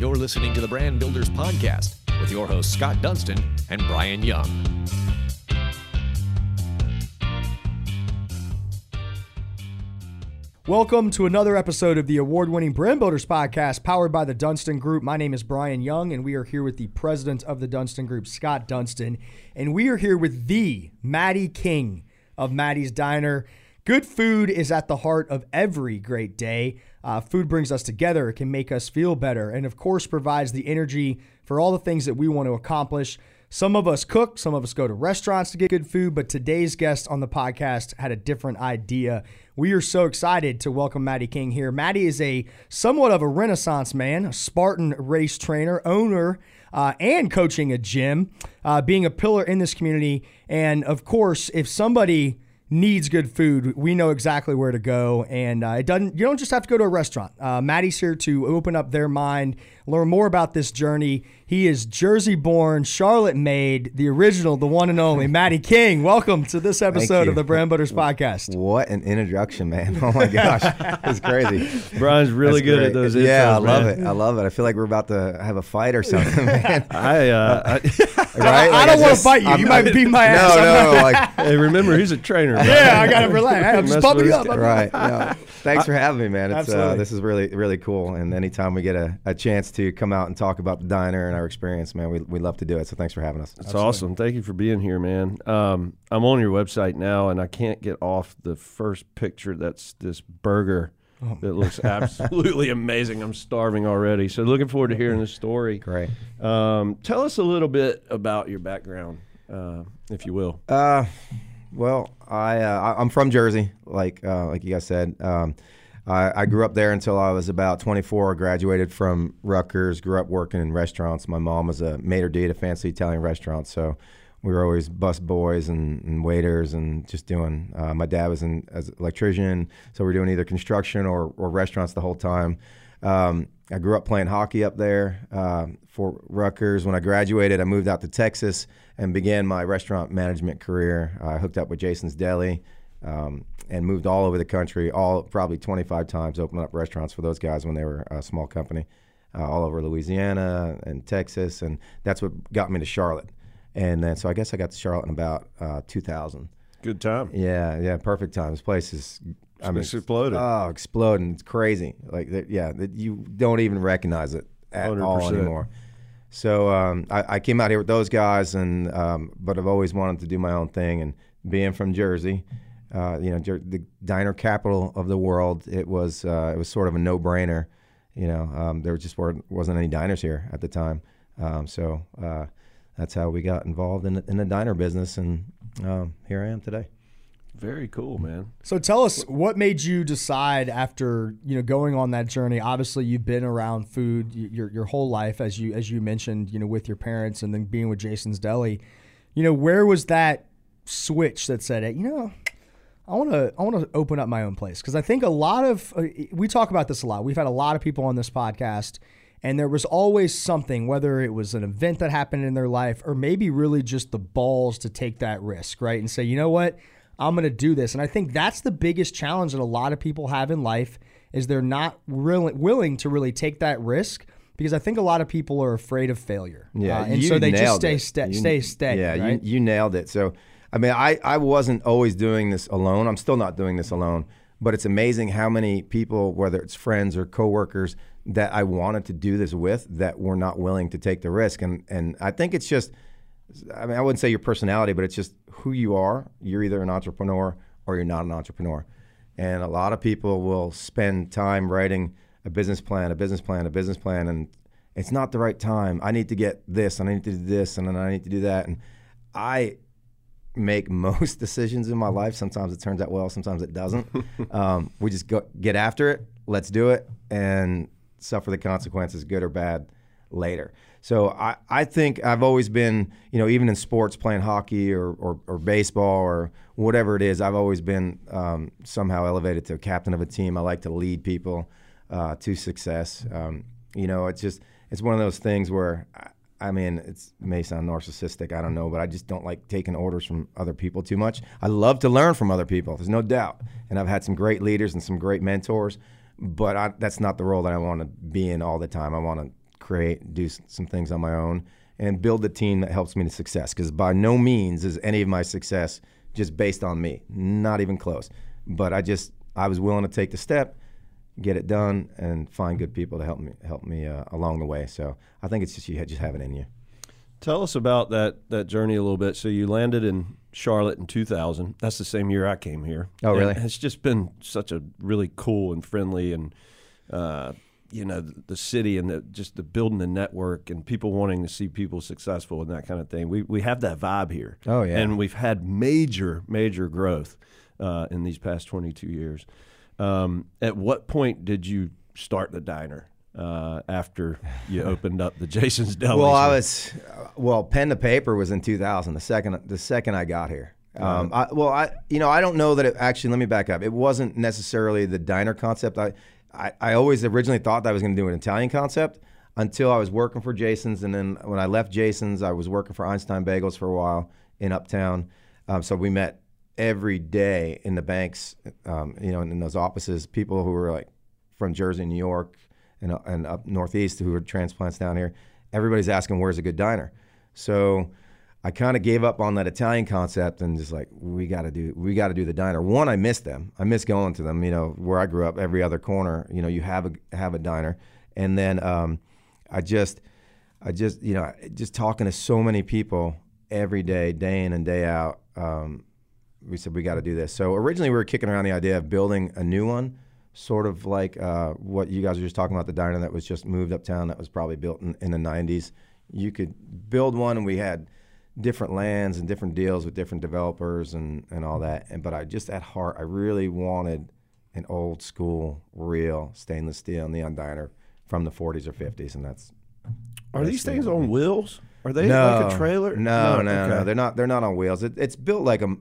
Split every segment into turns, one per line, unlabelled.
You're listening to the Brand Builders Podcast with your hosts Scott Dunston and Brian Young.
Welcome to another episode of the award winning Brand Builders Podcast powered by the Dunston Group. My name is Brian Young, and we are here with the president of the Dunston Group, Scott Dunston. And we are here with the Maddie King of Maddie's Diner. Good food is at the heart of every great day. Uh, food brings us together, it can make us feel better, and of course, provides the energy for all the things that we want to accomplish. Some of us cook, some of us go to restaurants to get good food, but today's guest on the podcast had a different idea. We are so excited to welcome Maddie King here. Maddie is a somewhat of a renaissance man, a Spartan race trainer, owner, uh, and coaching a gym, uh, being a pillar in this community. And of course, if somebody needs good food, we know exactly where to go. And uh, it doesn't. You don't just have to go to a restaurant. Uh, Maddie's here to open up their mind, learn more about this journey. He is Jersey born, Charlotte made, the original, the one and only Maddie King. Welcome to this episode of the Brand Builders Podcast.
What an introduction, man! Oh my gosh, it's crazy.
Brian's really
That's
good
great.
at those.
Yeah, I love
man.
it. I love it. I feel like we're about to have a fight or something, man.
I, uh, I
right?
I don't want to
just-
fight you.
I'm-
you might beat my ass. I'm
No,
not-
no, like
hey, remember he's a trainer. man.
yeah, I got to relax. Hey, I'm just
Mess
pumping you
his
up. I'm-
right. Yeah. Thanks for having me, man. It's
Absolutely.
uh, this is really really cool. And anytime we get a, a chance to come out and talk about the diner and our experience, man, we we love to do it. So thanks for having us.
It's awesome. Thank you for being here, man. Um, I'm on your website now, and I can't get off the first picture. That's this burger
Oh.
that looks absolutely amazing. I'm starving already. So looking forward to hearing the story.
Great.
Um, tell us a little bit about your background, uh, if you will.
Uh, well, I, uh, I'm from Jersey, like uh, like you guys said. Um, I, I grew up there until I was about 24. Graduated from Rutgers. Grew up working in restaurants. My mom was a maitre d' at a fancy Italian restaurant, so we were always bus boys and, and waiters and just doing. Uh, my dad was an as electrician, so we were doing either construction or, or restaurants the whole time. Um, I grew up playing hockey up there uh, for Rutgers. When I graduated, I moved out to Texas and began my restaurant management career. I hooked up with Jason's Deli um, and moved all over the country, all probably 25 times, opening up restaurants for those guys when they were a small company, uh, all over Louisiana and Texas, and that's what got me to Charlotte. And then, so I guess I got to Charlotte in about uh, 2000.
Good time.
Yeah, yeah, perfect time. This place is, I mean,
It's exploded.
Oh, exploding! It's crazy. Like, that- yeah, that you don't even recognize it at all
100%.
anymore. So um, I, I came out here with those guys, and um, but I've always wanted to do my own thing. And being from Jersey, uh, you know, the diner capital of the world, it was uh, it was sort of a no brainer. You know, um, there just weren't, wasn't any diners here at the time, um, so uh, that's how we got involved in the, in the diner business, and um, here I am today.
Very cool, man.
So tell us what made you decide after you know going on that journey. Obviously, you've been around food your your whole life, as you as you mentioned, you know, with your parents and then being with Jason's Deli. You know, where was that switch that said, hey, you know, I want to I want to open up my own place because I think a lot of uh, we talk about this a lot. We've had a lot of people on this podcast, and there was always something, whether it was an event that happened in their life or maybe really just the balls to take that risk, right, and say, you know what, I'm going to do this. And I think that's the biggest challenge that a lot of people have in life is they're not really willing to really take that risk. Because I think a lot of people are afraid of failure,
Yeah,
Uh, and so they just stay
You-
stay steady.
Yeah,
right?
you, you nailed it. So, I mean, I, I wasn't always doing this alone. I'm still not doing this alone. But it's amazing how many people, whether it's friends or coworkers, that I wanted to do this with, that were not willing to take the risk. And and I think it's just, I mean, I wouldn't say your personality, but it's just who you are. You're either an entrepreneur or you're not an entrepreneur. And a lot of people will spend time writing a business plan, a business plan, a business plan, and it's not the right time. I need to get this, and I need to do this, and then I need to do that. And I make most decisions in my life. Sometimes it turns out well, sometimes it doesn't. um, we just go get after it. Let's do it, and suffer the consequences, good or bad, later. So I, I think I've always been, you know, even in sports, playing hockey or, or, or baseball or whatever it is, I've always been um, somehow elevated to captain of a team. I like to lead people uh, to success. Um, you know, it's just it's one of those things where. I, mean, it may sound narcissistic, I don't know, but I just don't like taking orders from other people too much. I love to learn from other people, there's no doubt. And I've had some great leaders and some great mentors, but I, that's not the role that I want to be in all the time. I want to create, do some things on my own, and build a team that helps me to success. Because by no means is any of my success just based on me, not even close. But I just I was willing to take the step, get it done, and find good people to help me help me uh, along the way. So I think it's just you just have it in you.
Tell us about that that journey a little bit. So you landed in Charlotte in 2000. That's the same year I came here.
Oh, really?
And it's just been such a really cool and friendly and uh, you know the, the city and the, just the building the network and people wanting to see people successful and that kind of thing. We we have that vibe here.
Oh, yeah.
And we've had major major growth uh, in these past 22 years. Um, at what point did you start the diner? Uh, after you opened up the Jason's Deli.
Well, I was well, pen to paper was in 2000. The second the second I got here. Um, I, well, I you know I don't know that it actually. Let me back up. It wasn't necessarily the diner concept. I I, I always originally thought that I was going to do an Italian concept until I was working for Jason's, and then when I left Jason's, I was working for Einstein Bagels for a while in Uptown. Um, so we met every day in the banks, um, you know, in, in those offices, people who were like from Jersey, New York, and, uh, and up northeast who were transplants down here. Everybody's asking where's a good diner. So I kind of gave up on that Italian concept and just like we got to do we got to do the diner. One, I miss them. I miss going to them. You know, where I grew up, every other corner, you know, you have a have a diner, and then um, I just I just you know just talking to so many people every day, day in and day out. Um, we said we got to do this. So originally we were kicking around the idea of building a new one, sort of like uh, what you guys were just talking about the diner that was just moved uptown that was probably built in, in the 90s. You could build one, and we had different lands and different deals with different developers and, and all that. And but I just at heart, I really wanted an old school, real stainless steel neon diner from the 40s or 50s, and that's
Are these
That's
things on wheels? Are they like a trailer?
No, no, no.
okay.
They're not. They're not on wheels. It, it's built like a.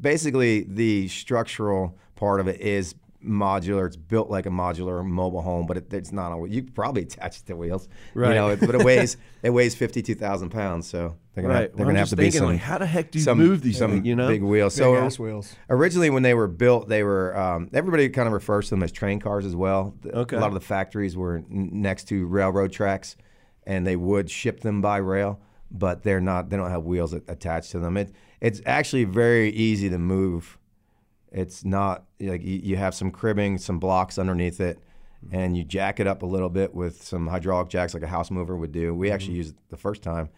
Basically, the structural part of it is modular. It's built like a modular mobile home, but it, it's not on. You probably attach it to wheels,
Right.
You know, it, but it weighs it weighs fifty two thousand pounds. So they're gonna
Right.
have, they're
Well, I'm
gonna have
just
to be
thinking,
some.
like, how the heck do you
some,
move these
some
things, you know?
big wheels?
Big
So
ass wheels.
originally when they were built, they were um, everybody kind of refers to them as train cars as well. The-
Okay.
A lot of the factories were n- next to railroad tracks, and they would ship them by rail, but they're not. They don't have wheels attached to them. It it's actually very easy to move. It's not like you, you have some cribbing, some blocks underneath it, and you jack it up a little bit with some hydraulic jacks like a house mover would do. We actually used it the first time.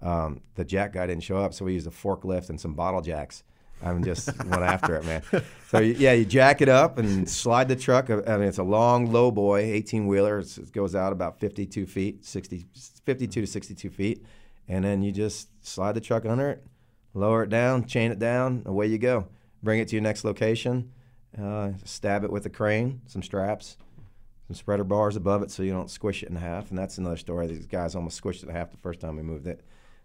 Um, the jack guy didn't show up, so we used a forklift and some bottle jacks. I mean, just went after it, man. So yeah, you jack it up and slide the truck. I mean, it's a long, low boy, 18 wheeler. It goes out about 52 feet, 60, 52 to 62 feet, and then you just slide the truck under it, lower it down, chain it down, away you go. Bring it to your next location. Uh, stab it with a crane, some straps, some spreader bars above it so you don't squish it in half. And that's another story. These guys almost squished it in half the first time we moved it.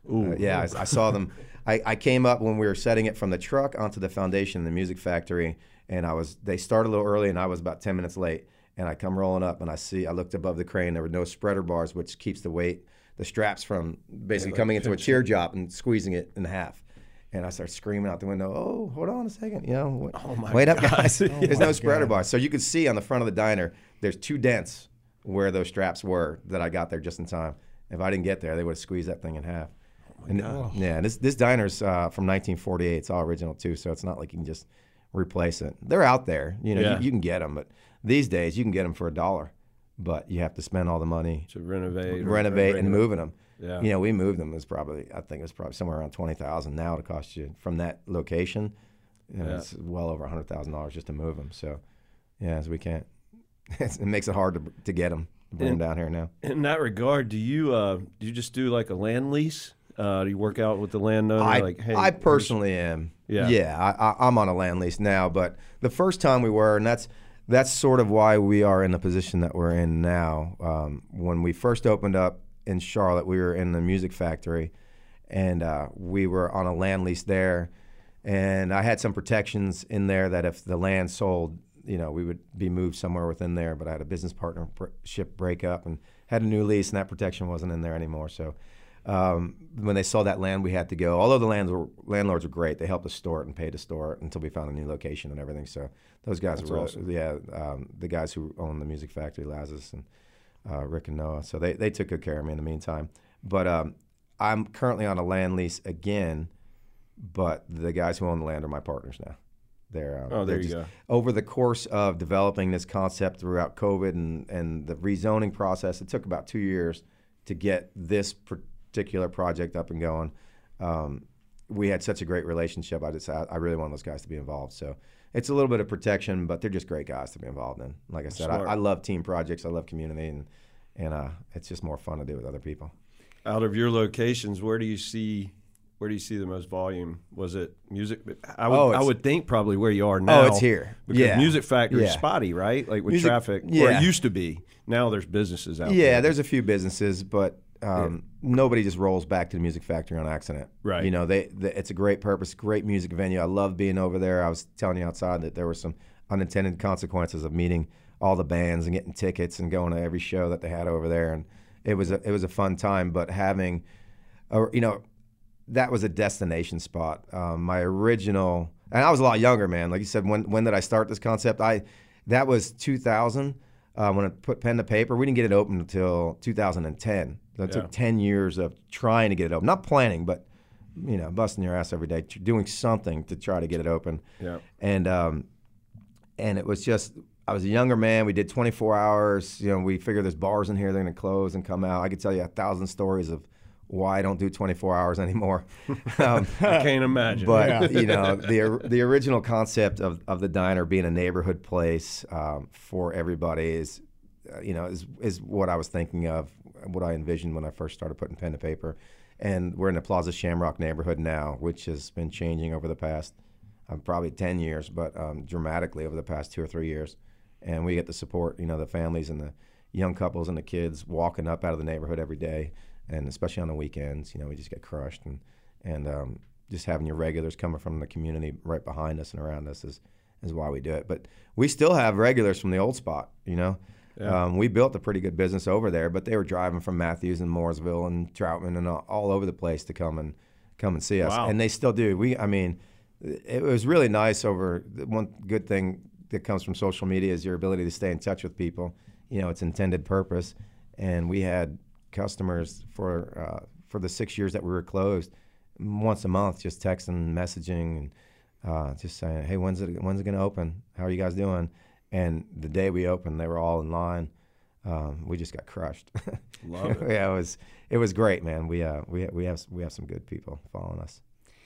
Uh, yeah, I, I saw them. I, I came up when we were setting it from the truck onto the foundation in the music factory, and I was. They started a little early, and I was about ten minutes late. And I come rolling up, and I see. I looked above the crane. There were no spreader bars, which keeps the weight, the straps from basically coming into a teardrop and squeezing it in half. And I start screaming out the window, "Oh, hold on a second, you know, wait, wait up, guys! There's no spreader bars, so you could see on the front of the diner. There's two dents where those straps were that I got there just in time. If I didn't get there, they would have squeezed that thing in half. Oh and God. yeah, this this diner's uh, from 1948. It's all original too, so it's not like you can just replace it. They're out there, you know,
Yeah.
you, you can get them, but these days you can get them for a dollar, but you have to spend all the money
to renovate,
renovate and moving them.
Yeah.
You know, we moved them. It was probably I think it was probably somewhere around twenty thousand now to cost you from that location. You know,
Yeah.
It's well over hundred thousand dollars just to move them. So, yeah, so we can't. it makes it hard to to get them, bring them down here now.
In that regard, do you uh, do you just do like a land lease? Uh, do you work out with the landowner?
I,
like, hey,
I personally am.
Yeah.
Yeah. I, I, I'm on a land lease now, but the first time we were, and that's that's sort of why we are in the position that we're in now. Um, when we first opened up in Charlotte, we were in the music factory, and uh, we were on a land lease there, and I had some protections in there that if the land sold, you know, we would be moved somewhere within there. But I had a business partnership breakup and had a new lease, and that protection wasn't in there anymore. So um, when they saw that land, we had to go. Although the lands were, landlords were great, they helped us store it and paid to store it until we found a new location and everything. So those guys were,
awesome.
yeah, um, the guys who own the music factory, Lazarus, and uh, Rick and Noah. So they, they took good care of me in the meantime. But um, I'm currently on a land lease again, but the guys who own the land are my partners now. They're, um,
Oh, there
they're
you
just-
go.
Over the course of developing this concept throughout COVID and, and the rezoning process, it took about two years to get this particular project up and going. Um, we had such a great relationship. I just I, I really want those guys to be involved. So it's a little bit of protection, but they're just great guys to be involved in. Like I said, I, I love team projects. I love community, and and uh, it's just more fun to do with other people.
Out of your locations, where do you see where do you see the most volume? Was it music? I would,
Oh,
I would think probably where you are now.
Oh, it's here.
because
Yeah.
Music Factory is
Yeah.
spotty, right? Like with
Music-
traffic, or
yeah.
it used to be. Now there's businesses out
Yeah,
there.
there's a few businesses, but um, nobody just rolls back to the Music Factory on accident.
Right.
You know, they, they it's a great purpose, great music venue. I love being over there. I was telling you outside that there were some unintended consequences of meeting all the bands and getting tickets and going to every show that they had over there, and it was a, it was a fun time. But having, a, you know, that was a destination spot. Um, my original, and I was a lot younger, man. Like you said, when when did I start this concept? I that was 2000 uh, when I put pen to paper. We didn't get it open until 2010. So it
Yeah.
took 10 years of trying to get it open, not planning, but you know, busting your ass every day, tr- doing something to try to get it open.
Yeah.
And um, and it was just I was a younger man. We did 24 hours. You know, we figured there's bars in here they're to close and come out. I could tell you a thousand stories of why I don't do 24 hours anymore. um,
I can't imagine.
but you know, the the original concept of, of the diner being a neighborhood place um, for everybody is, uh, you know, is is what I was thinking of, what I envisioned when I first started putting pen to paper. And we're in the Plaza Shamrock neighborhood now, which has been changing over the past uh, probably 10 years, but um, dramatically over the past two or three years. And we get to support, you know, the families and the young couples and the kids walking up out of the neighborhood every day, and especially on the weekends. You know, we just get crushed, and and um, just having your regulars coming from the community right behind us and around us is is why we do it. But we still have regulars from the old spot. You know, um, we built a pretty good business over there, but they were driving from Matthews and Mooresville and Troutman and all, all over the place to come and come and see us,
Wow.
and they still do. We, I mean, it was really nice. Over the one good thing that comes from social media is your ability to stay in touch with people. You know, its intended purpose, and we had customers for uh, for the six years that we were closed, once a month, just texting, messaging, and uh, just saying, "Hey, when's it when's it going to open? How are you guys doing?" And the day we opened, they were all in line. Um, we just got crushed.
Love it.
yeah, it was it was great, man. We uh we we have we have some good people following us,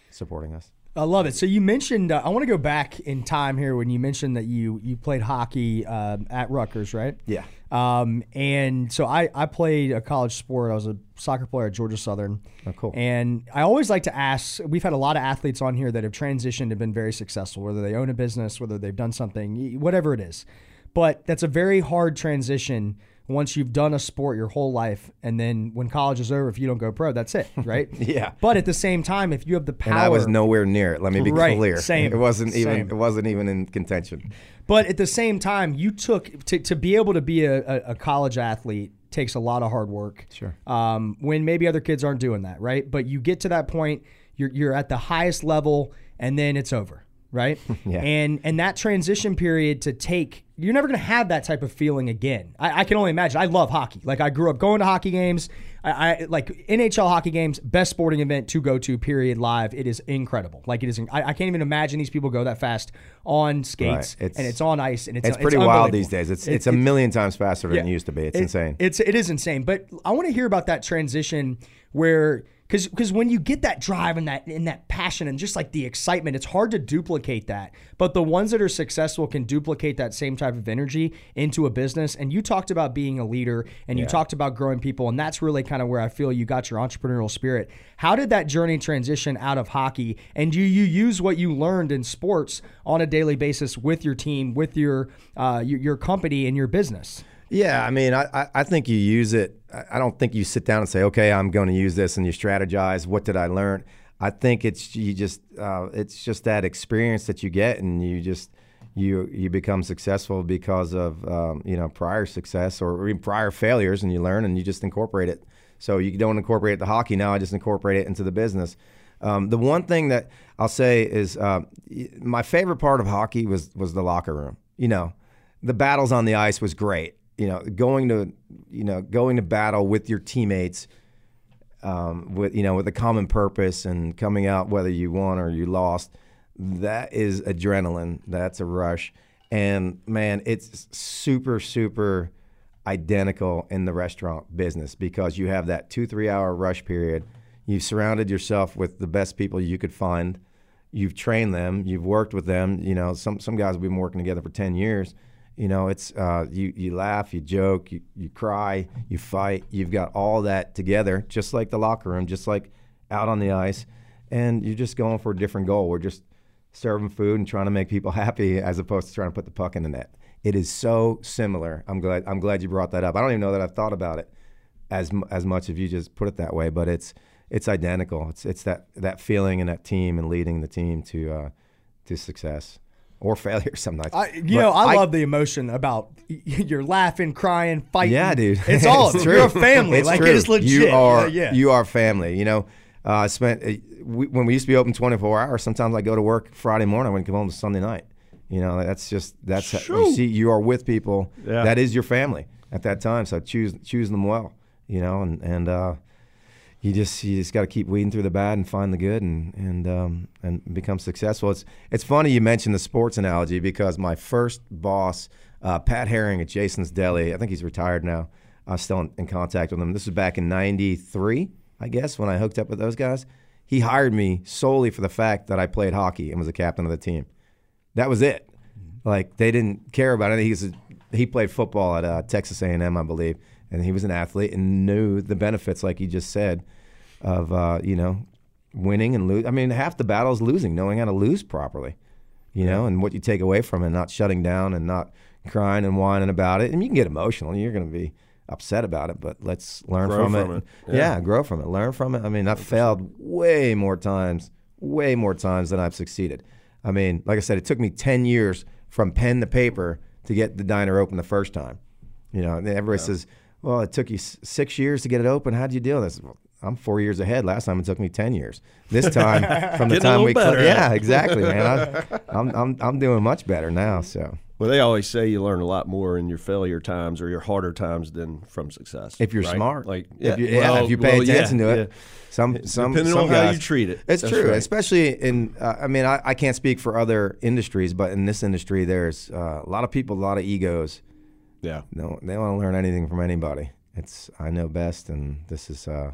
supporting us.
I love it. So you mentioned. Uh, I want to go back in time here when you mentioned that you you played hockey um, at Rutgers, right?
Yeah.
Um, and so I, I played a college sport. I was a soccer player at Georgia Southern.
Oh, cool.
And I always like to ask. We've had a lot of athletes on here that have transitioned and been very successful, whether they own a business, whether they've done something, whatever it is. But that's a very hard transition once you've done a sport your whole life, and then when college is over, if you don't go pro, that's it, right?
Yeah.
But at the same time, if you have the power,
And I was nowhere near it. Let me be
Right,
clear.
same,
It wasn't even it wasn't even in contention.
But at the same time, you took to, to be able to be a, a, a college athlete takes a lot of hard work.
Sure.
Um, when maybe other kids aren't doing that, right? But you get to that point, you're you're at the highest level, and then it's over, right?
Yeah.
And and that transition period to take, you're never gonna have that type of feeling again. I, I can only imagine. I love hockey. Like I grew up going to hockey games. I, I like NHL hockey games, best sporting event to go to. Period. Live. It is incredible. Like it is. I, I can't even imagine these people go that fast on skates
Right. It's-
and it's on ice and it's
It's pretty wild these days. It's
It-
it's a million times faster than
yeah.
it used to be. It's
It-
insane.
It's it is insane. But I want to hear about that transition where because because when you get that drive and that and that passion and just like the excitement, it's hard to duplicate that. But the ones that are successful can duplicate that same type of energy into a business. And you talked about being a leader and you talked about growing people, and that's really kind of where I feel you got your entrepreneurial spirit. How did that journey transition out of hockey? And do you use what you learned in sports on a daily basis with your team, with your uh, your, your company and your business?
Yeah, I mean, I, I- think you use it. I don't think you sit down and say, okay, I'm going to use this, and you strategize. What did I learn? I think it's you just uh, it's just that experience that you get, and you just you you become successful because of um, you know prior success or even prior failures, and you learn, and you just incorporate it. So you don't incorporate the hockey now. I just incorporate it into the business. Um, the one thing that I'll say is uh, my favorite part of hockey was was the locker room. You know, the battles on the ice was great. You know, going to, you know, going to battle with your teammates, um, with you know, with a common purpose and coming out whether you won or you lost. That is adrenaline. That's a rush, and man, it's super, super identical in the restaurant business because you have that two, three hour rush period. You've surrounded yourself with the best people you could find. You've trained them. You've worked with them. You know, some some guys have been working together for ten years. You know, it's uh, you you laugh, you joke, you you cry, you fight. You've got all that together, just like the locker room, just like out on the ice, and you're just going for a different goal. We're just serving food and trying to make people happy, as opposed to trying to put the puck in the net. It is so similar. I'm glad I'm glad you brought that up. I don't even know that I've thought about it as as much if you just put it that way, but it's it's identical. It's it's that that feeling and that team and leading the team to uh, to success or failure some nights.
I, you
But
know, I, love the emotion about you're laughing, crying, fighting.
Yeah, dude.
It's all of it.
true.
You're a family.
It's
like
true.
it is legit.
You are
yeah.
you are family. You know, uh, I spent uh, we, when we used to be open 24 hours. Sometimes I go to work Friday morning. I wouldn't come home to Sunday night. You know, that's just that's how, you see you are with people.
Yeah.
That is your family at that time. So choose choose them well. You know, and and uh, you just you just got to keep weeding through the bad and find the good and and um, and become successful. It's it's funny you mentioned the sports analogy because my first boss, uh, Pat Herring at Jason's Deli, I think he's retired now. I'm still in, in contact with him. This was back in '93, I guess, when I hooked up with those guys. He hired me solely for the fact that I played hockey and was a captain of the team. That was it. Like they didn't care about anything. He's a, he played football at uh, Texas A&M, I believe, and he was an athlete and knew the benefits, like you just said, of uh, you know winning and lose. I mean, half the battle is losing, knowing how to lose properly, you know, and what you take away from it, not shutting down and not crying and whining about it. And you can get emotional. You're going to be upset about it, but let's learn from,
from
it.
it.
Yeah.
Yeah.
grow from it. Learn from it. I mean, I've failed way more times, way more times than I've succeeded. I mean, like I said, it took me 10 years from pen to paper to get the diner open the first time. You know, and everybody says, well, it took you s- six years to get it open. How'd you deal with this? Well, I'm four years ahead. Last time it took me 10 years. This time, from the time
little
we, cl- yeah, exactly, man. I, I'm, I'm, I'm doing much better now. So
Well, they always say you learn a lot more in your failure times or your harder times than from success.
if you're
right?
smart,
like
if you, yeah,
well-
if you pay
well, yeah,
attention to it,
yeah.
some, some,
Depending
some
on how
guys-
you treat it.
It's
That's
true,
right.
especially in. Uh, I mean, I, I can't speak for other industries, but in this industry, there's uh, a lot of people, a lot of egos.
Yeah.
No, they don't want to learn anything from anybody. It's I know best, and this is uh,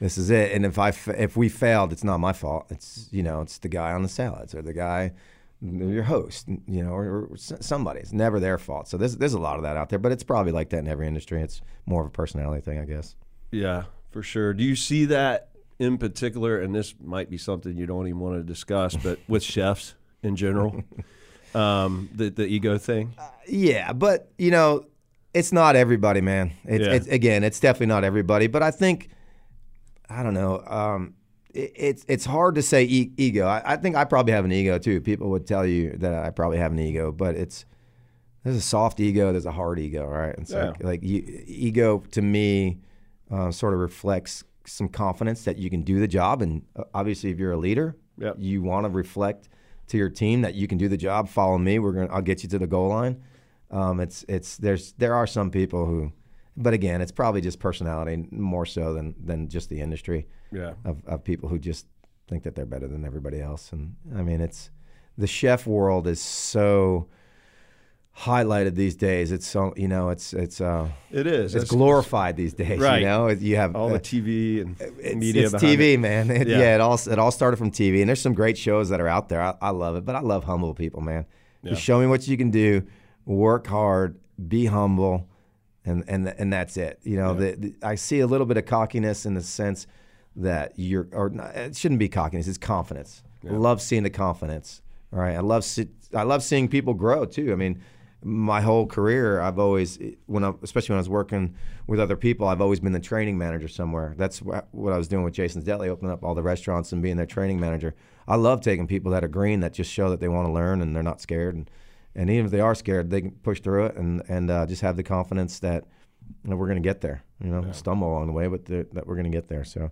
this is it. And if I if we failed, it's not my fault. It's you know, it's the guy on the salads or the guy, your host, you know, or, or somebody. It's never their fault. So there's there's a lot of that out there, but it's probably like that in every industry. It's more of a personality thing, I guess.
Yeah, for sure. Do you see that in particular? And this might be something you don't even want to discuss, but with chefs in general, um, the the ego thing.
Yeah, but you know, it's not everybody, man. It's,
Yeah.
it's again, it's definitely not everybody. But I think, I don't know. Um, it, it's it's hard to say e- ego. I, I think I probably have an ego too. People would tell you that I probably have an ego, but it's there's a soft ego, there's a hard ego, right? It's like
Yeah.
like you, ego to me uh, sort of reflects some confidence that you can do the job, and uh, obviously, if you're a leader,
Yep.
you want to reflect to your team that you can do the job. Follow me. We're gonna. I'll get you to the goal line. Um, it's it's there's there are some people who, but again, it's probably just personality more so than than just the industry
Yeah.
of, of people who just think that they're better than everybody else. And I mean, it's the chef world is so highlighted these days. It's so you know, it's it's uh,
It is.
it's
That's-
glorified these days.
Right.
You know, you have
all
uh,
the TV and
it's,
media
it's TV,
it.
man. It-
Yeah.
yeah. it all it all started from TV, and there's some great shows that are out there. I, I love it, but I love humble people, man. Just show me what you can do, work hard, be humble, and and and that's it. You know, the, the, I see a little bit of cockiness in the sense that you're, or not, it shouldn't be cockiness. It's confidence. I love seeing the confidence. All right, I love see, I love seeing people grow too. I mean, my whole career, I've always, when I, especially when I was working with other people, I've always been the training manager somewhere. That's what I was doing with Jason's Deli, opening up all the restaurants and being their training manager. I love taking people that are green that just show that they want to learn and they're not scared. And, and even if they are scared, they can push through it and, and uh, just have the confidence that you know, we're going to get there. You know, stumble along the way, but that we're going to get there. So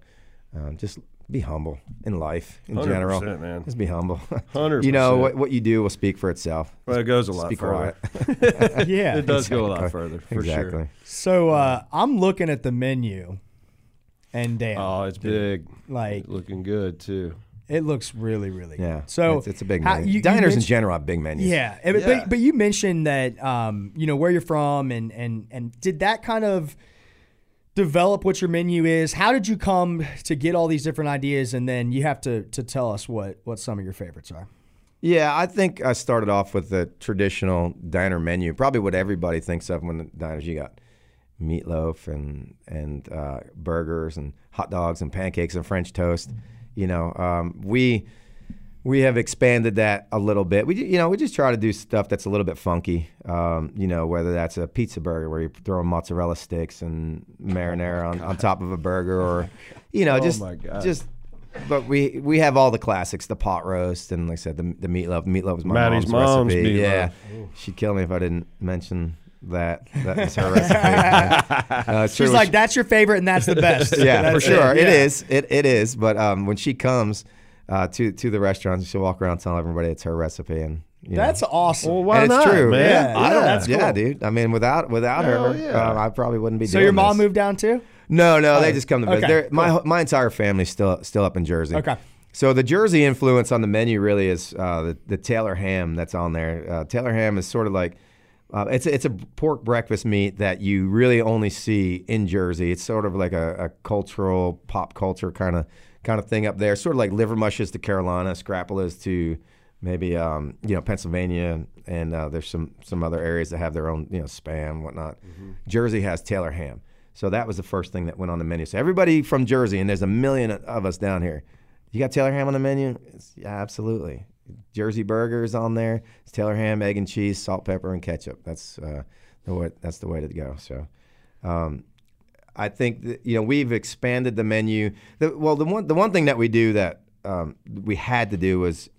um, just be humble in life in general.
100%, man.
Just be humble.
100%.
You know what what you do will speak for itself.
Well, it goes a lot
Be
further.
quiet.
yeah.
It does go a lot further, for
exactly.
sure.
So uh, I'm looking at the menu, and damn,
Oh, it's big.
like
Looking good, too.
it looks really, really good.
Yeah.
So
it's, it's a big menu.
you- you
Diners in general have big menus.
Yeah, but,
Yeah.
but but you mentioned that um, you know where you're from and and and did that kind of develop what your menu is? How did you come to get all these different ideas and then you have to to tell us what what some of your favorites are?
Yeah, I think I started off with the traditional diner menu. Probably what everybody thinks of when the diners. You got meatloaf and and uh, burgers and hot dogs and pancakes and French toast. You know, um, we we have expanded that a little bit. We you know we just try to do stuff that's a little bit funky. Um, you know, whether that's a pizza burger where you throw mozzarella sticks and marinara on, on top of a burger, or you know
Oh
just
my God.
just. But we we have all the classics, the pot roast, and like I said, the, the meatloaf. Meatloaf was my
Maddie's
mom's,
mom's
recipe.
meatloaf.
Yeah, she'd kill me if I didn't mention that. That was her recipe. Uh, it's true
She's like, "That's your favorite, and that's the best."
yeah,
That's
for sure.
it.
It
Yeah.
is. It, it is. But um, when she comes uh, to to the restaurants. she'll walk around telling everybody it's her recipe, and you know.
That's awesome.
Well, why
and it's
not,
true.
man?
Yeah,
I don't.
yeah, that's
yeah, dude. I mean, without without
Hell
her,
yeah.
um, I probably wouldn't be.
so
doing
your mom
this.
moved down too?
No, no, they just come to visit.
okay,
They're- My my entire family's still still up in Jersey.
Okay.
So the Jersey influence on the menu really is uh, the the Taylor ham that's on there. Uh, Taylor ham is sort of like uh, it's a, it's a pork breakfast meat that you really only see in Jersey. It's sort of like a, a cultural pop culture kind of kind of thing up there. Sort of like liver mushes to Carolina, scrapulas to maybe um, you know Pennsylvania, and uh, there's some some other areas that have their own you know spam whatnot. Jersey has Taylor ham. So that was the first thing that went on the menu. So everybody from Jersey, and there's a million of us down here. You got Taylor ham on the menu? It's, yeah, absolutely. Jersey burgers on there. It's Taylor ham, egg and cheese, salt, pepper, and ketchup. That's uh, the way. That's the way to go. So, um, I think that, you know we've expanded the menu. The, well, the one the one thing that we do that um, we had to do was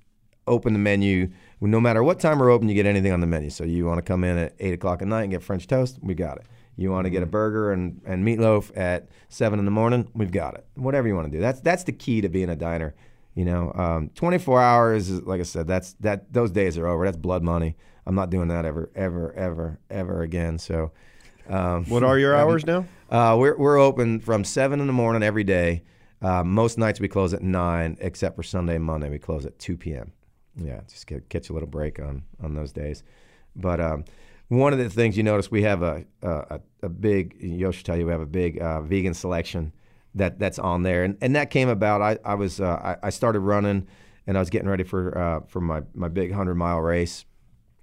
open the menu. No matter what time we're open, you get anything on the menu. So you want to come in at eight o'clock at night and get French toast, we got it. You want to get a burger and, and meatloaf at seven in the morning, we've got it. Whatever you want to do. That's that's the key to being a diner. You know, um, 24 hours is like I said. That's that those days are over. That's blood money. I'm not doing that ever, ever, ever, ever again. So, um,
What are your hours now?
uh, we're we're open from seven in the morning every day. Uh, most nights we close at nine, except for Sunday and Monday we close at two p.m. Yeah, just get, catch a little break on on those days. But um, one of the things you notice we have a a, a big Yosh will tell you we have a big uh, vegan selection that that's on there, and and that came about. I I was uh, I, I started running, and I was getting ready for uh, for my my big hundred mile race,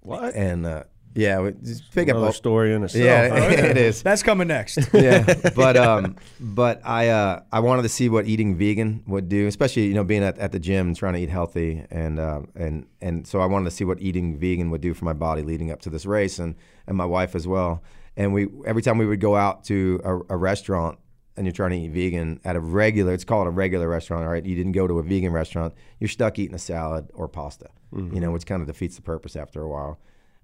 What?
and uh, yeah, we just pick
Another
up.
story in itself.
Yeah, it is
That's coming next.
yeah, but um, but I uh, I wanted to see what eating vegan would do, especially you know being at, at the gym and trying to eat healthy, and uh, and and so I wanted to see what eating vegan would do for my body leading up to this race, and and my wife as well. And we every time we would go out to a, a restaurant and you're trying to eat vegan at a regular, it's called a regular restaurant, all right? You didn't go to a vegan restaurant, you're stuck eating a salad or pasta, you know, which kind of defeats the purpose after a while.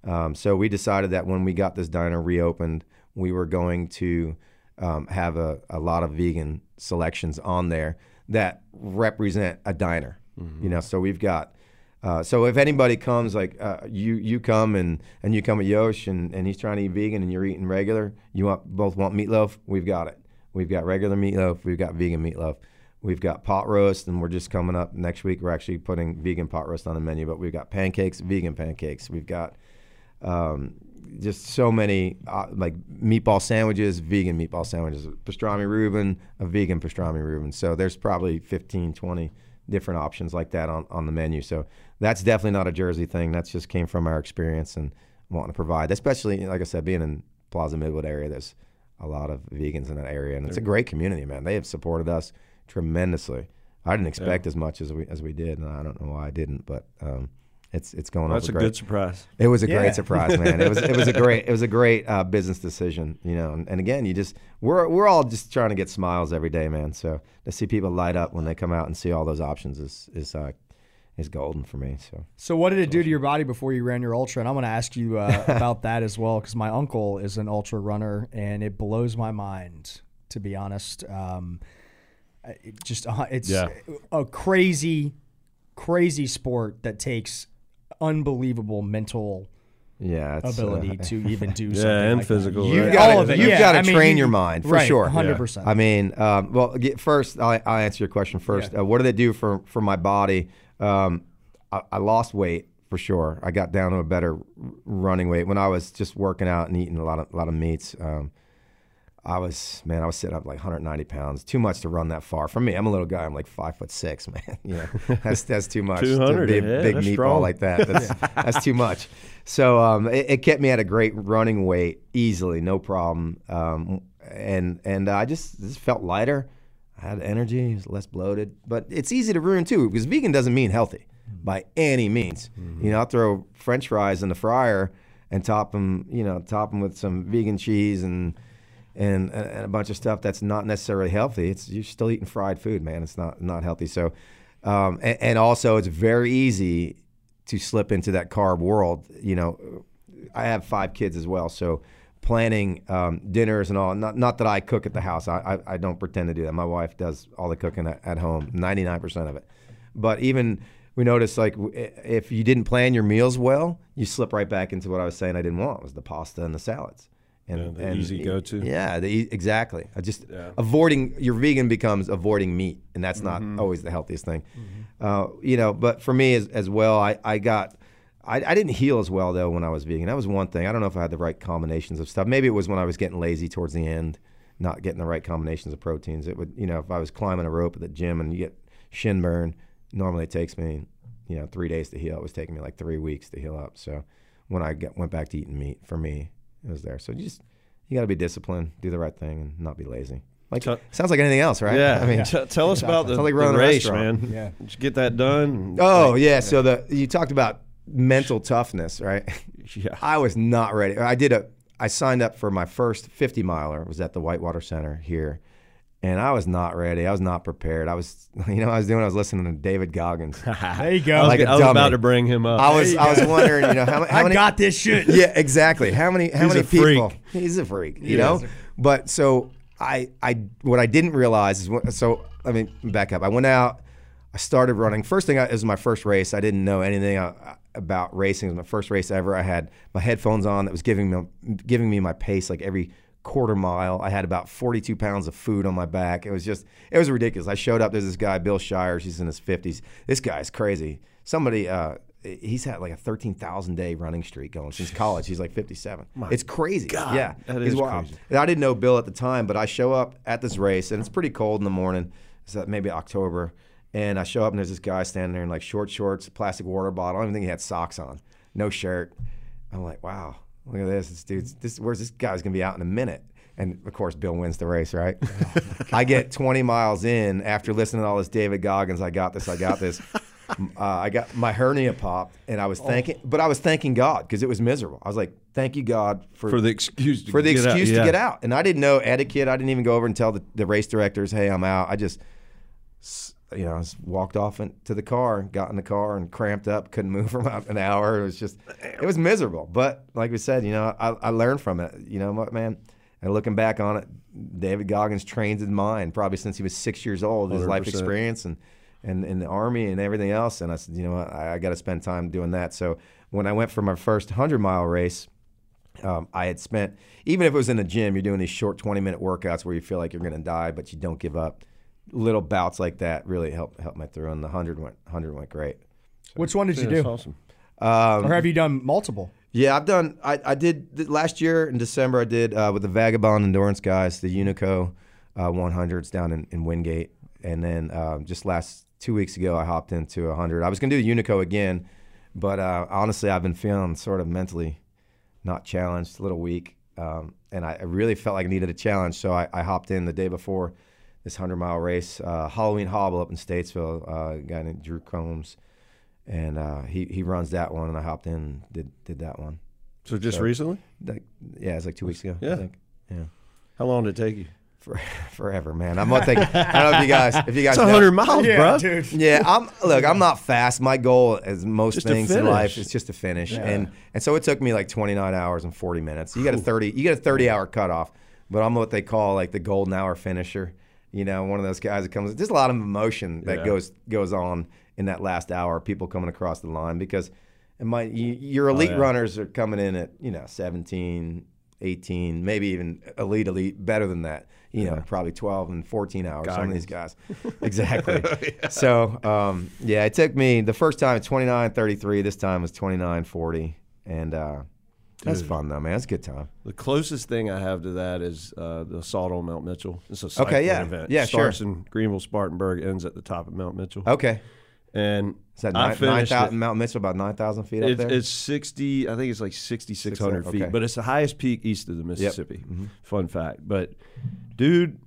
Um, so we decided that when we got this diner reopened, we were going to um, have a, a lot of vegan selections on there that represent a diner. You know, so we've got. Uh, so if anybody comes, like uh, you, you come and, and you come with Yosh and, and he's trying to eat vegan and you're eating regular, you want both want meatloaf, we've got it. We've got regular meatloaf, we've got vegan meatloaf, we've got pot roast, and we're just coming up next week. We're actually putting vegan pot roast on the menu, but we've got pancakes, vegan pancakes. We've got um, just so many uh, like meatball sandwiches, vegan meatball sandwiches, pastrami Reuben, a vegan pastrami Reuben. So there's probably 15, 20 different options like that on, on the menu. So that's definitely not a Jersey thing. That's just came from our experience and wanting to provide, especially like I said, being in Plaza Midwood area, there's a lot of vegans in that area, and it's a great community, man. They have supported us tremendously. I didn't expect as much as we as we did, and I don't know why I didn't, but um, it's it's going on.
That's a
great.
good surprise.
It was a
Yeah.
great surprise, man. It was it was a great it was a great uh, business decision, you know. And, and again, you just we're we're all just trying to get smiles every day, man. So to see people light up when they come out and see all those options is is uh, is golden for me. So
So, what did it do to your body before you ran your ultra? And I'm going to ask you uh, about that as well, because my uncle is an ultra runner, and it blows my mind, to be honest. Um, it just uh, it's
Yeah.
a crazy, crazy sport that takes unbelievable mental
Yeah, uh,
ability to even do something.
Yeah, and
like that.
physical.
You've
right?
got
All
to
of it,
you've
yeah.
got to
I mean,
train
you-
your mind for
right,
sure.
100%.
I mean, um, well, get, first I'll, answer your question first.
Yeah.
Uh, what did they do for for my body? Um, I, I lost weight for sure. I got down to a better running weight when I was just working out and eating a lot of a lot of meats. Um, I was man, I was sitting up like 190 pounds. Too much to run that far. For me, I'm a little guy. I'm like five foot six, man. You know, that's that's too much.
200,
to be a
yeah,
big meatball
strong.
like that. That's that's too much. So um, it, it kept me at a great running weight easily, no problem. Um, and and I just just felt lighter. I had energy, was less bloated. But it's easy to ruin too because vegan doesn't mean healthy by any means. You know, I'll throw French fries in the fryer and top them, you know, top them with some vegan cheese and and, and a bunch of stuff that's not necessarily healthy. It's you're still eating fried food, man. It's not not healthy. So, um, and, and also it's very easy to slip into that carb world. You know, I have five kids as well, so planning um, dinners and all. Not not that I cook at the house. I, I I don't pretend to do that. My wife does all the cooking at, at home, ninety nine percent of it. But even we noticed like if you didn't plan your meals well, you slip right back into what I was saying I didn't want was the pasta and the salads. And,
Yeah, the easy go-to.
Yeah, the, exactly. I just avoiding your vegan becomes avoiding meat, and that's not always the healthiest thing. Uh, you know, but for me as, as well, I, I got I, I didn't heal as well though when I was vegan. That was one thing. I don't know if I had the right combinations of stuff. Maybe it was when I was getting lazy towards the end, not getting the right combinations of proteins. It would, you know, if I was climbing a rope at the gym and you get shin burn, normally it takes me, you know, three days to heal. It was taking me like three weeks to heal up. So when I get, went back to eating meat, for me, it was there. So you just you got to be disciplined, do the right thing, and not be lazy. Like
Tell-
sounds like anything else, right?
Yeah,
I mean,
T- tell us about the,
Sounds like
the
running a
race, man.
Yeah.
Did you get that done?
Oh yeah. So the you talked about mental toughness, right?
Yeah.
I was not ready. I did a. I signed up for my first 50 miler. It was at the Whitewater Center here, and I was not ready. I was not prepared. I was, you know, what I was doing. I was listening to David Goggins.
There you go.
I was,
Like a
I was about to bring him up.
I was, I was wondering, you know, how, how
I
many?
got this shit.
yeah, exactly. How many? How
He's
many
a freak.
people? He's a freak. You know. But so I, I, what I didn't realize is, what, so let me back up. I went out. I started running. First thing, I, it was my first race. I didn't know anything uh, about racing. It was my first race ever. I had my headphones on that was giving me giving me my pace like every quarter mile. I had about 42 pounds of food on my back. It was just, it was ridiculous. I showed up. There's this guy, Bill Shires. He's in his 50s. This guy's crazy. Somebody, uh, he's had like a 13,000 day running streak going since college. He's like 57. it's crazy. God, yeah.
that
he's
is
wild.
crazy.
I didn't know Bill at the time, but I show up at this race and it's pretty cold in the morning. It's uh, maybe October. And I show up and there's this guy standing there in like short shorts, plastic water bottle. I don't even think he had socks on, no shirt. I'm like, wow, look at this. This dude's this. Where's this guy's gonna be out in a minute? And of course, Bill wins the race, right? I get 20 miles in after listening to all this David Goggins. I got this. I got this. uh, I got my hernia popped, and I was thanking, but I was thanking God because it was miserable. I was like, "Thank you, God, for
for the excuse to
for the
get out.
excuse
Yeah.
to get out. And I didn't know etiquette. I didn't even go over and tell the, the race directors, "Hey, I'm out." I just, you know, I walked off into the car, got in the car, and cramped up. Couldn't move for about an hour. It was just, it was miserable. But like we said, you know, I, I learned from it. You know what, man? And looking back on it, David Goggins trained his mind probably since he was six years old. His life
100%.
experience and and in the army and everything else. And I said, you know what, I, I got to spend time doing that. So when I went for my first hundred mile race um, I had spent, even if it was in the gym, you're doing these short 20 minute workouts where you feel like you're going to die, but you don't give up. Little bouts like that really helped help me through, and the hundred went hundred went great.
Which one did you do?
awesome.
Um,
Or have you done multiple?
Yeah, I've done. I, I did last year in December. I did uh, with the Vagabond Endurance guys, the Unico uh, 100s down in, in Wingate, and then um, just last two weeks ago, I hopped into 100. I was going to do the Unico again, but uh, honestly, I've been feeling sort of mentally not challenged, a little weak, um, and I, I really felt like I needed a challenge. So I, I hopped in the day before this 100 mile race, uh, Halloween Hobble up in Statesville. Uh, a guy named Drew Combs, and uh, he he runs that one, and I hopped in, and did did that one.
So just
So-
recently?
Like, yeah, it's like two weeks ago. I
Yeah.
think. Yeah.
How long did it take you?
For, forever, man. I'm not thinking. I don't know if you guys, if you guys,
It's
know.
100 miles,
yeah,
bro.
dude.
Yeah, I'm. Look, I'm not fast. My goal, as most
Just
things in life, is just to finish. And and so it took me like 29 hours and 40 minutes. You got a 30. You get a 30 hour cutoff, but I'm what they call like the golden hour finisher. You know, one of those guys that comes. There's a lot of emotion that
Yeah.
goes goes on in that last hour. People coming across the line because it might you, your elite
Oh, yeah.
runners are coming in at you know 17, 18, maybe even elite elite better than that. You know, probably 12 and 14 hours. Some of these guys, exactly. So um, yeah, it took me the first time 29 33. This time was 29 40, and uh, that's fun though, man. That's a good time.
The closest thing I have to that is uh, the assault on Mount Mitchell. It's a
Okay,
cycling
yeah.
event.
Yeah, sure.
Starts in Greenville, Spartanburg, ends at the top of Mount Mitchell.
Okay.
And
Is that
I
nine,
finished
9,000
it.
Mount Mitchell, about 9,000 feet up
It's,
there?
it's 60, I think it's like 6,600 feet,
okay.
but it's the highest peak east of the Mississippi.
Mm-hmm.
Fun fact. But, dude,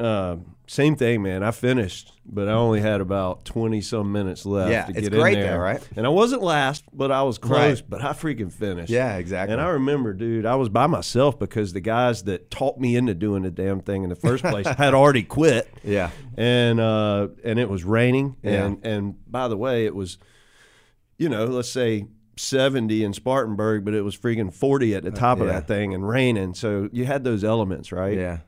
uh, same thing, man. I finished, but I only had about 20 some minutes left
Yeah,
to
it's
get
great
in there.
though, right?
And I wasn't last, but I was close,
Right.
but I freaking finished.
yeah, exactly.
And I remember, dude, I was by myself because the guys that talked me into doing the damn thing in the first place had already quit.
yeah.
And uh, and it was raining.
Yeah.
And and by the way, it was, you know, let's say 70 in Spartanburg, but it was freaking 40 at the top of
Uh, yeah.
that thing and raining. So you had those elements, right?
Yeah.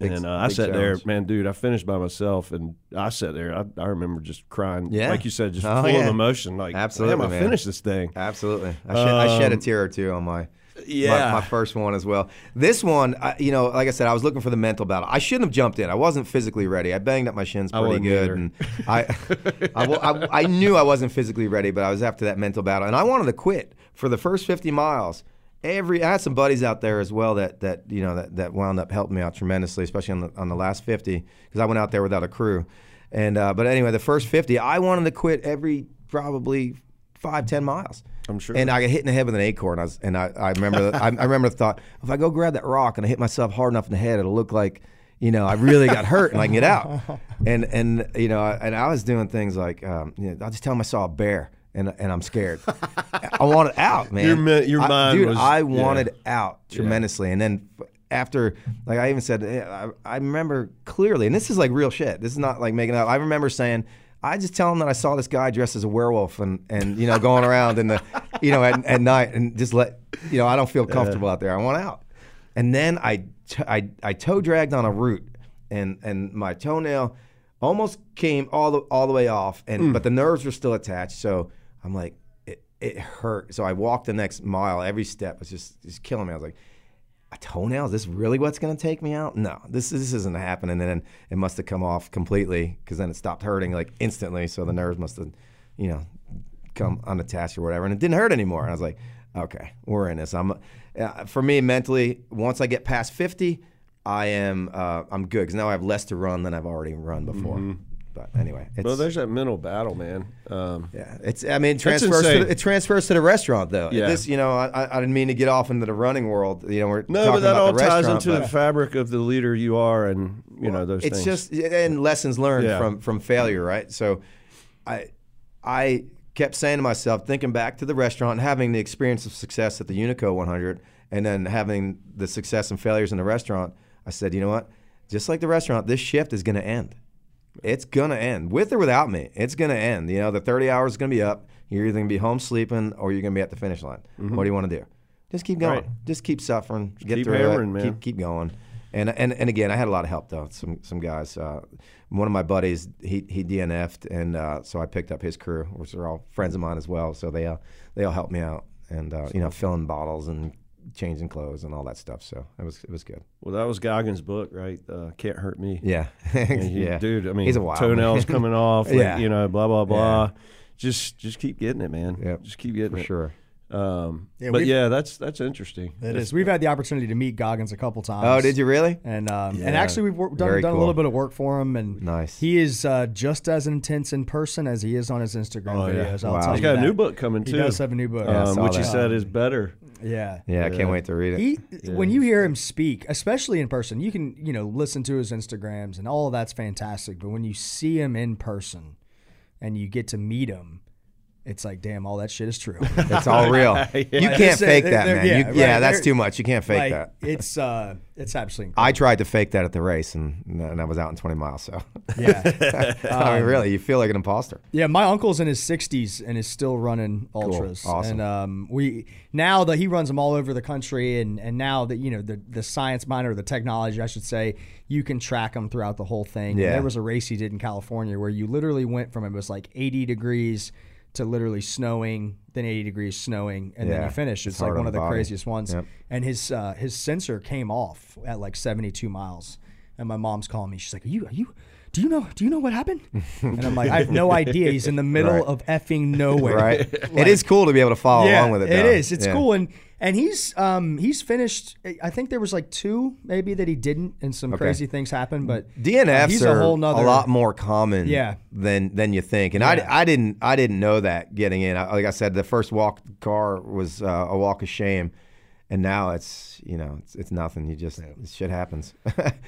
And uh, I sat there, man, dude. I finished by myself, and I sat there. I, I remember just crying,
Yeah.
like you said, just
Oh,
full
yeah.
of emotion. Like,
Absolutely,
damn, I
man.
finished this thing.
Absolutely. I, shed, I shed a
Um,
tear or two on my,
Yeah.
my, my first one as well. This one, I, you know, like I said, I was looking for the mental battle. I shouldn't have jumped in. I wasn't physically ready. I banged up my shins pretty good.
either.
And I, I, I, I knew I wasn't physically ready, but I was after that mental battle. And I wanted to quit for the first 50 miles. Every I had some buddies out there as well that that you know that, that wound up helping me out tremendously, especially on the on the last 50 because I went out there without a crew. And uh, but anyway, the first 50, I wanted to quit every probably five ten miles.
I'm sure.
And I got hit in the head with an acorn. I was, and I, I remember the, I, I remember the thought if I go grab that rock and I hit myself hard enough in the head, it'll look like you know I really got hurt and I can get out. And and you know and I was doing things like um, you know, I just tell them I saw a bear. And, and I'm scared. I wanted out, man.
Your your
I-
mind
dude,
was-
I
yeah.
wanted out tremendously. And then after, like I even said, eh, I, I remember clearly, and this is like real shit. This is not like making up. I remember saying, I just tell him that I saw this guy dressed as a werewolf and, and you know going around in the, you know at, at night and just let you know I don't feel comfortable out there. I want out. And then I t- I I toe dragged on a root and and my toenail almost came all the all the way off and but the nerves were still attached. So I'm like it, it hurt. So I walked the next mile. Every step was just just killing me. I was like, a toenail? Is this really what's going to take me out? No, this this isn't happening. And then it must have come off completely because then it stopped hurting like instantly. So the nerves must have, you know, come unattached or whatever, and it didn't hurt anymore. And I was like, okay, we're in this. I'm uh, for me mentally. Once I get past fifty, I am uh, I'm good because now I have less to run than I've already run before. But anyway, it's,
well, there's that mental battle, man. Um,
yeah, it's. I mean, it transfers. To the, it transfers to the restaurant, though.
Yeah.
This, you know, I, I didn't mean to get off into the running world. You know, we're
no, but that all ties into
but
the fabric of the leader you are, and you know those
it's
things.
just and lessons learned
Yeah.
from from failure, right? So, I I kept saying to myself, thinking back to the restaurant, and having the experience of success at the Unico 100, and then having the success and failures in the restaurant. I said, you know what? Just like the restaurant, this shift is going to end. It's gonna end with or without me. It's gonna end. You know, the 30 hours is gonna be up. You're either gonna be home sleeping or you're gonna be at the finish line. What do you want to do? Just keep going.
Mm-hmm. Right.
Just keep suffering. Get
keep
through
hammering,
it.
man.
Keep keep going. And and and again, I had a lot of help though. Some some guys. Uh, one of my buddies, he he DNF'd, and uh, so I picked up his crew, which are all friends of mine as well. So they uh, they all helped me out, and uh, you know, filling bottles and changing clothes and all that stuff. So it was it was good.
well, that was Goggins' book, right? Uh, Can't hurt me.
Yeah,
he-
yeah,
dude. I mean,
he's a wild
toenails
man.
coming off. like,
Yeah.
you know, blah blah blah. Just just keep getting it, man.
Yeah,
just keep getting it.
for
it.
sure.
Um,
Yeah,
but yeah, that's that's interesting.
It is. We've had the opportunity to meet Goggins a couple times.
Oh, did you really?
And um,
Yeah.
and actually, we've wor- done,
Very
done a little bit of work for him, and
Nice.
He is uh, just as intense in person as he is on his Instagram
Oh, yeah.
videos. I'll
Wow.
tell
He's
you
He's got a new book coming
He
too.
does have a new book.
Yeah,
um,
saw
which he said is better.
Yeah.
Yeah, I can't wait to read it.
He, when you hear him speak, especially in person, you can you know listen to his Instagrams and all of that's fantastic. But when you see him in person, and you get to meet him, it's like, damn, all that shit is true.
It's all real. You can't fake that, man.
yeah,
You-
right,
yeah, that's
they're-
too much. You can't fake
like,
that.
It's uh, it's absolutely.
I tried to fake that at the race, and, and I was out in 20 miles. So,
yeah.
I mean, really, you feel like an imposter.
Yeah, my uncle's in his 60s and is still running ultras. Cool.
Awesome.
And um, we now that he runs them all over the country, and and now that you know the the science minor, or the technology, I should say, you can track them throughout the whole thing. And
Yeah.
there was a race he did in California where you literally went from it was like 80 degrees to literally snowing, then 80 degrees snowing, and then
Yeah,
you finish. It's,
it's
like one
on
of
the body.
craziest ones.
Yep.
And his uh, his sensor came off at like 72 miles, and my mom's calling me. She's like, "Are you are you?" Do you know? Do you know what happened? And I'm like, I have no idea. He's in the middle
Right.
of effing nowhere.
Right? it is cool to be able to follow
Yeah,
along with it.
it
though.
is. It's
Yeah.
cool, and and he's um he's finished. I think there was like two maybe that he didn't, and some crazy things happened. But uh,
DNFs
he's
are
a whole nother.
a lot more common
Yeah.
than than you think. And
Yeah.
I, I didn't I didn't know that getting in. I- Like I said, the first walk car was uh, a walk of shame, and now it's you know it's, it's nothing. You just shit happens.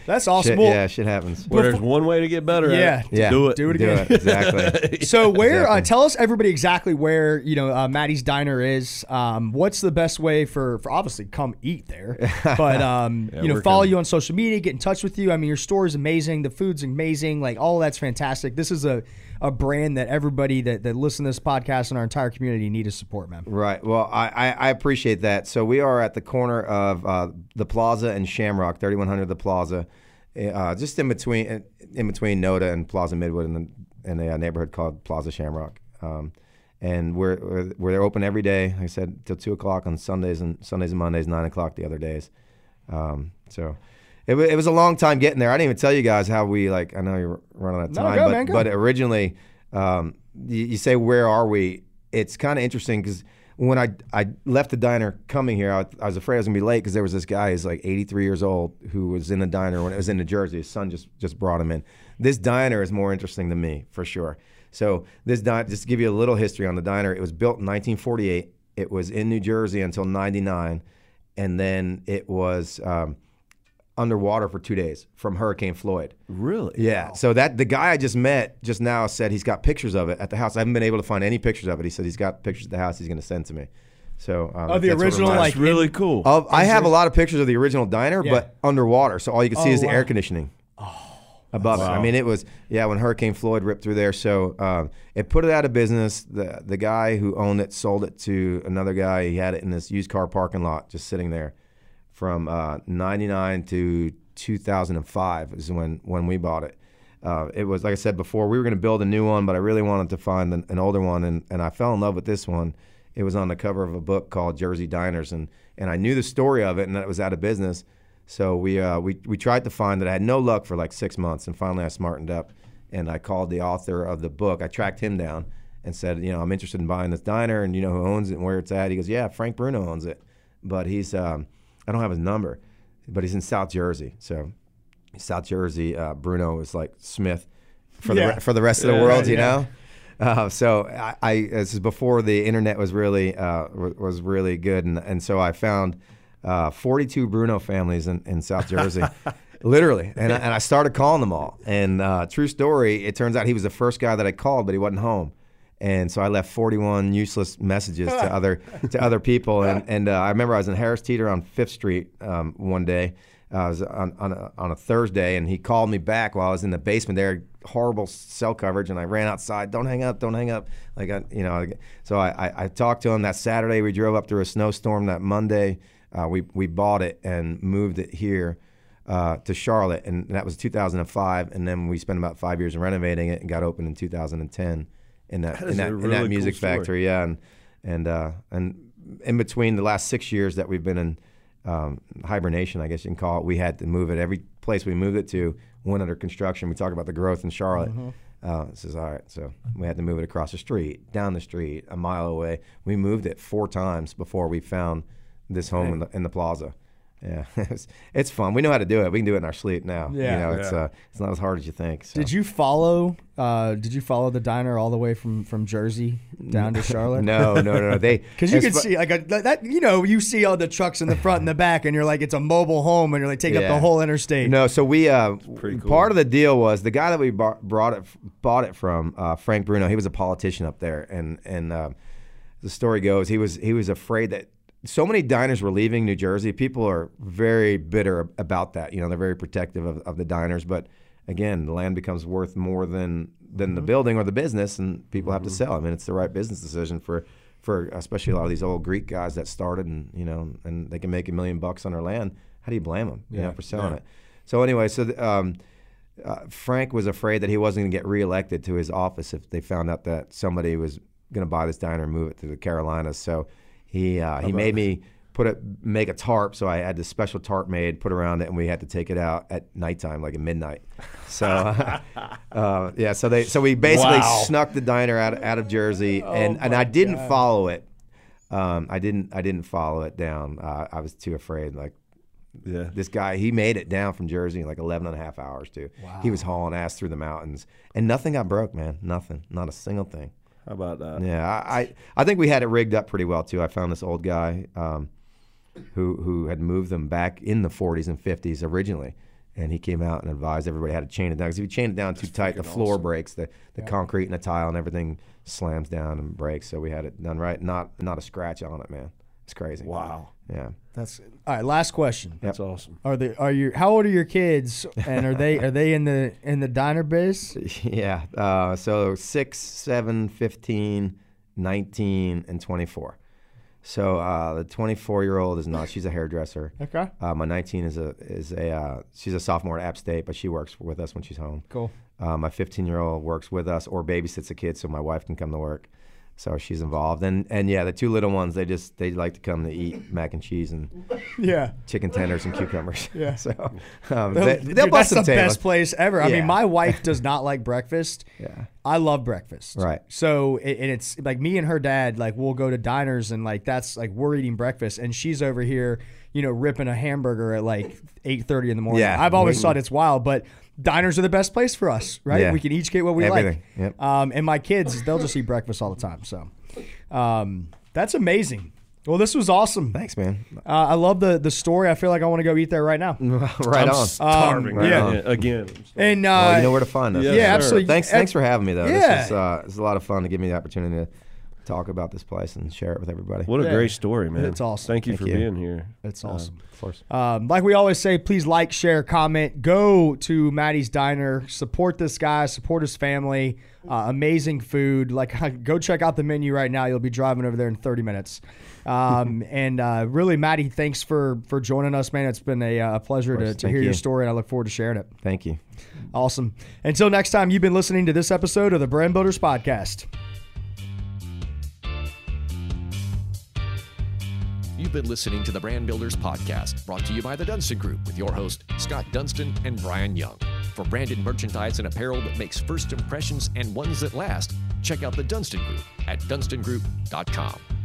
That's awesome.
Shit,
Well,
yeah, shit happens.
Well, there's one way to get better.
Yeah.
at it.
Yeah,
do it.
Do it
Do
again.
it exactly.
So where? Uh, tell us everybody exactly where you know uh, Mattie's Diner is. Um, what's the best way for for obviously come eat there, but um, you know follow
coming.
you on social media, get in touch with you. I mean your store is amazing, the food's amazing, like all that's fantastic. This is a a brand that everybody that that listen to this podcast and our entire community need to support, man.
Right. Well, I, I, appreciate that. So we are at the corner of uh, the Plaza and Shamrock, 3100 the Plaza, uh, just in between in between Noda and Plaza Midwood in, the, in a neighborhood called Plaza Shamrock. Um, and we're, we're we're open every day. Like I said till two o'clock on Sundays and Sundays and Mondays, nine o'clock the other days. Um, so. It, it was a long time getting there. I didn't even tell you guys how we like. I know you're running out of
No,
time,
go,
but
man, go.
but originally, um, you, you say where are we? It's kind of interesting because when I I left the diner coming here, I, I was afraid I was gonna be late because there was this guy who's like 83 years old who was in the diner when it was in New Jersey. His son just just brought him in. This diner is more interesting than me for sure. So this diner, just to give you a little history on the diner, it was built in 1948. It was in New Jersey until '99, and then it was. Um, underwater for two days from Hurricane Floyd.
Really?
Yeah. So that the guy I just met just now said he's got pictures of it at the house. I haven't been able to find any pictures of it. He said he's got pictures at the house he's going to send to me. So um,
Of the original,
reminds-
like,
That's really cool.
Of, I have a lot of pictures of the original diner,
Yeah.
but underwater. So all you can see
Oh,
is the
wow.
air conditioning. Oh. Above it. I mean, it was yeah. When Hurricane Floyd ripped through there, so um, it put it out of business. The the guy who owned it sold it to another guy. He had it in this used car parking lot, just sitting there, from uh, '99 to 2005 is when when we bought it. Uh, it was like I said before, we were going to build a new one, but I really wanted to find an, an older one, and, and I fell in love with this one. It was on the cover of a book called Jersey Diners, and and I knew the story of it, and that it was out of business. So we uh, we we tried to find it. I had no luck for like six months, and finally I smartened up, and I called the author of the book. I tracked him down and said, you know, I'm interested in buying this diner, and you know who owns it and where it's at. He goes, yeah, Frank Bruno owns it, but he's um, I don't have his number, but he's in South Jersey. So South Jersey, uh, Bruno is like Smith for the
Yeah.
re- for the rest of the
Yeah,
world, you
yeah.
know. Uh, so I, I this is before the internet was really uh, was really good, and and so I found uh, 42 Bruno families in, in South Jersey, literally, and I, and I started calling them all. And uh, true story, it turns out he was the first guy that I called, but he wasn't home. And so I left 41 useless messages to other to other people. And and uh, I remember I was in Harris Teeter on Fifth Street um, one day. Uh, I was on on a, on a Thursday, and he called me back while I was in the basement. There, horrible cell coverage, and I ran outside. Don't hang up, don't hang up. Like I, you know, so I, I, I talked to him that Saturday. We drove up through a snowstorm that Monday. Uh, we we bought it and moved it here uh, to Charlotte, and that was 2005. And then we spent about five years renovating it and got open in 2010 in that,
That
in that
a
in
really
that music
story.
factory. Yeah, and and uh, and in between the last six years that we've been in um, hibernation, I guess you can call it, we had to move it. Every place we moved it to went under construction. We talk about the growth in Charlotte. Uh, this is all right. So we had to move it across the street, down the street, a mile away. We moved it four times before we found this home in the, in the plaza. Yeah, it's, it's fun. We know how to do it. We can do it in our sleep now.
Yeah.
you know, it's
Yeah.
uh, it's not as hard as you think. So.
Did you follow? Uh, did you follow the diner all the way from from Jersey down to Charlotte?
No, no, no, no. They
Because you
as
can
fu-
see like a, that, you know, you see all the trucks in the front and the back, and you're like, it's a mobile home, and you're like taking up the whole interstate.
No, so we uh,
cool.
part of the deal was the guy that we bought, brought it bought it from uh, Frank Bruno. He was a politician up there, and and uh, the story goes he was he was afraid that so many diners were leaving New Jersey. People are very bitter about that. You know, they're very protective of, of the diners, but again, the land becomes worth more than than the building or the business, and people have to sell. I mean, it's the right business decision for. For especially a lot of these old Greek guys that started and you know and they can make a million bucks on their land, how do you blame them? You know, for selling it. So anyway, so the, um, uh, Frank was afraid that he wasn't going to get reelected to his office if they found out that somebody was going to buy this diner and move it to the Carolinas. So he uh, he made me put it make a tarp. So I had this special tarp made, put around it, and we had to take it out at nighttime, like at midnight. So uh, yeah, so they so we basically
Wow.
snuck the diner out out of Jersey, and and I didn't follow it. Um, I didn't I didn't follow it down. Uh, I was too afraid. Like
Yeah.
this guy, he made it down from Jersey in like 11 and a half hours, too. He was hauling ass through the mountains, and nothing got broke, man. Nothing. Not a single thing.
How about that?
Yeah, I, I, think we had it rigged up pretty well, too. I found this old guy um, who, who had moved them back in the 40s and 50s originally. And he came out and advised everybody how to chain it down. Because if you chain it down too tight, the floor breaks, the, the concrete and the tile and everything slams down and breaks. So we had it done right. Not not a scratch on it, man. It's crazy.
Wow.
Yeah.
That's all right. Last question.
That's awesome.
Are they are you? How old are your kids? And are they are they in the in the diner biz?
Yeah. Uh, so 6, 7, 15, 19, and 24. So uh, the 24 year old is not. She's a hairdresser.
Okay.
Uh, my 19 is a is a uh, she's a sophomore at App State, but she works with us when she's home.
Cool.
Uh, my 15 year old works with us or babysits a kid, so my wife can come to work. So she's involved, and and yeah, the two little ones they just they like to come to eat mac and cheese and
Yeah.
chicken tenders and cucumbers.
Yeah.
So um, they, they'll
that's
bust
the
some
best place ever. I
Yeah.
mean, my wife does not like breakfast.
Yeah.
I love breakfast.
Right.
So it, and it's like me and her dad, like we'll go to diners and like that's like we're eating breakfast and she's over here, you know, ripping a hamburger at like eight thirty in the morning.
Yeah.
I've always
We-
thought it's wild, but diners are the best place for us, right?
Yeah.
We can each get what we
Everything.
like.
Yep.
Um, and my kids, they'll just eat breakfast all the time. So um, that's amazing. Well, this was awesome.
Thanks, man.
Uh, I love the the story. I feel like I want to go eat there right now.
right
I'm
on.
starving.
Um, yeah.
again. again.
And uh,
Well, you know where to find us.
Yes,
yeah,
sir.
absolutely.
Thanks, thanks for having me though.
Yeah.
This is uh, this is a lot of fun to give me the opportunity to talk about this place and share it with everybody.
What a
Yeah.
great story, man.
It's awesome.
Thank you
Thank
for
you.
being here.
It's
Um,
awesome.
Of course.
Um, like we always say, please like, share, comment. Go to Mattie's Diner. Support this guy. Support his family. Uh, amazing food. Like, go check out the menu right now. You'll be driving over there in 30 minutes. Um, and uh, really, Maddie, thanks for for joining us, man. It's been a, uh, pleasure to, to
Thank
hear your story, and I look forward to sharing it.
Thank you.
Awesome. Until next time, you've been listening to this episode of the Brand Builders Podcast.
You've been listening to the Brand Builders Podcast, brought to you by the Dunston Group with your host, Scott Dunston and Brian Young. For branded merchandise and apparel that makes first impressions and ones that last, check out the Dunston Group at dunstongroup.com.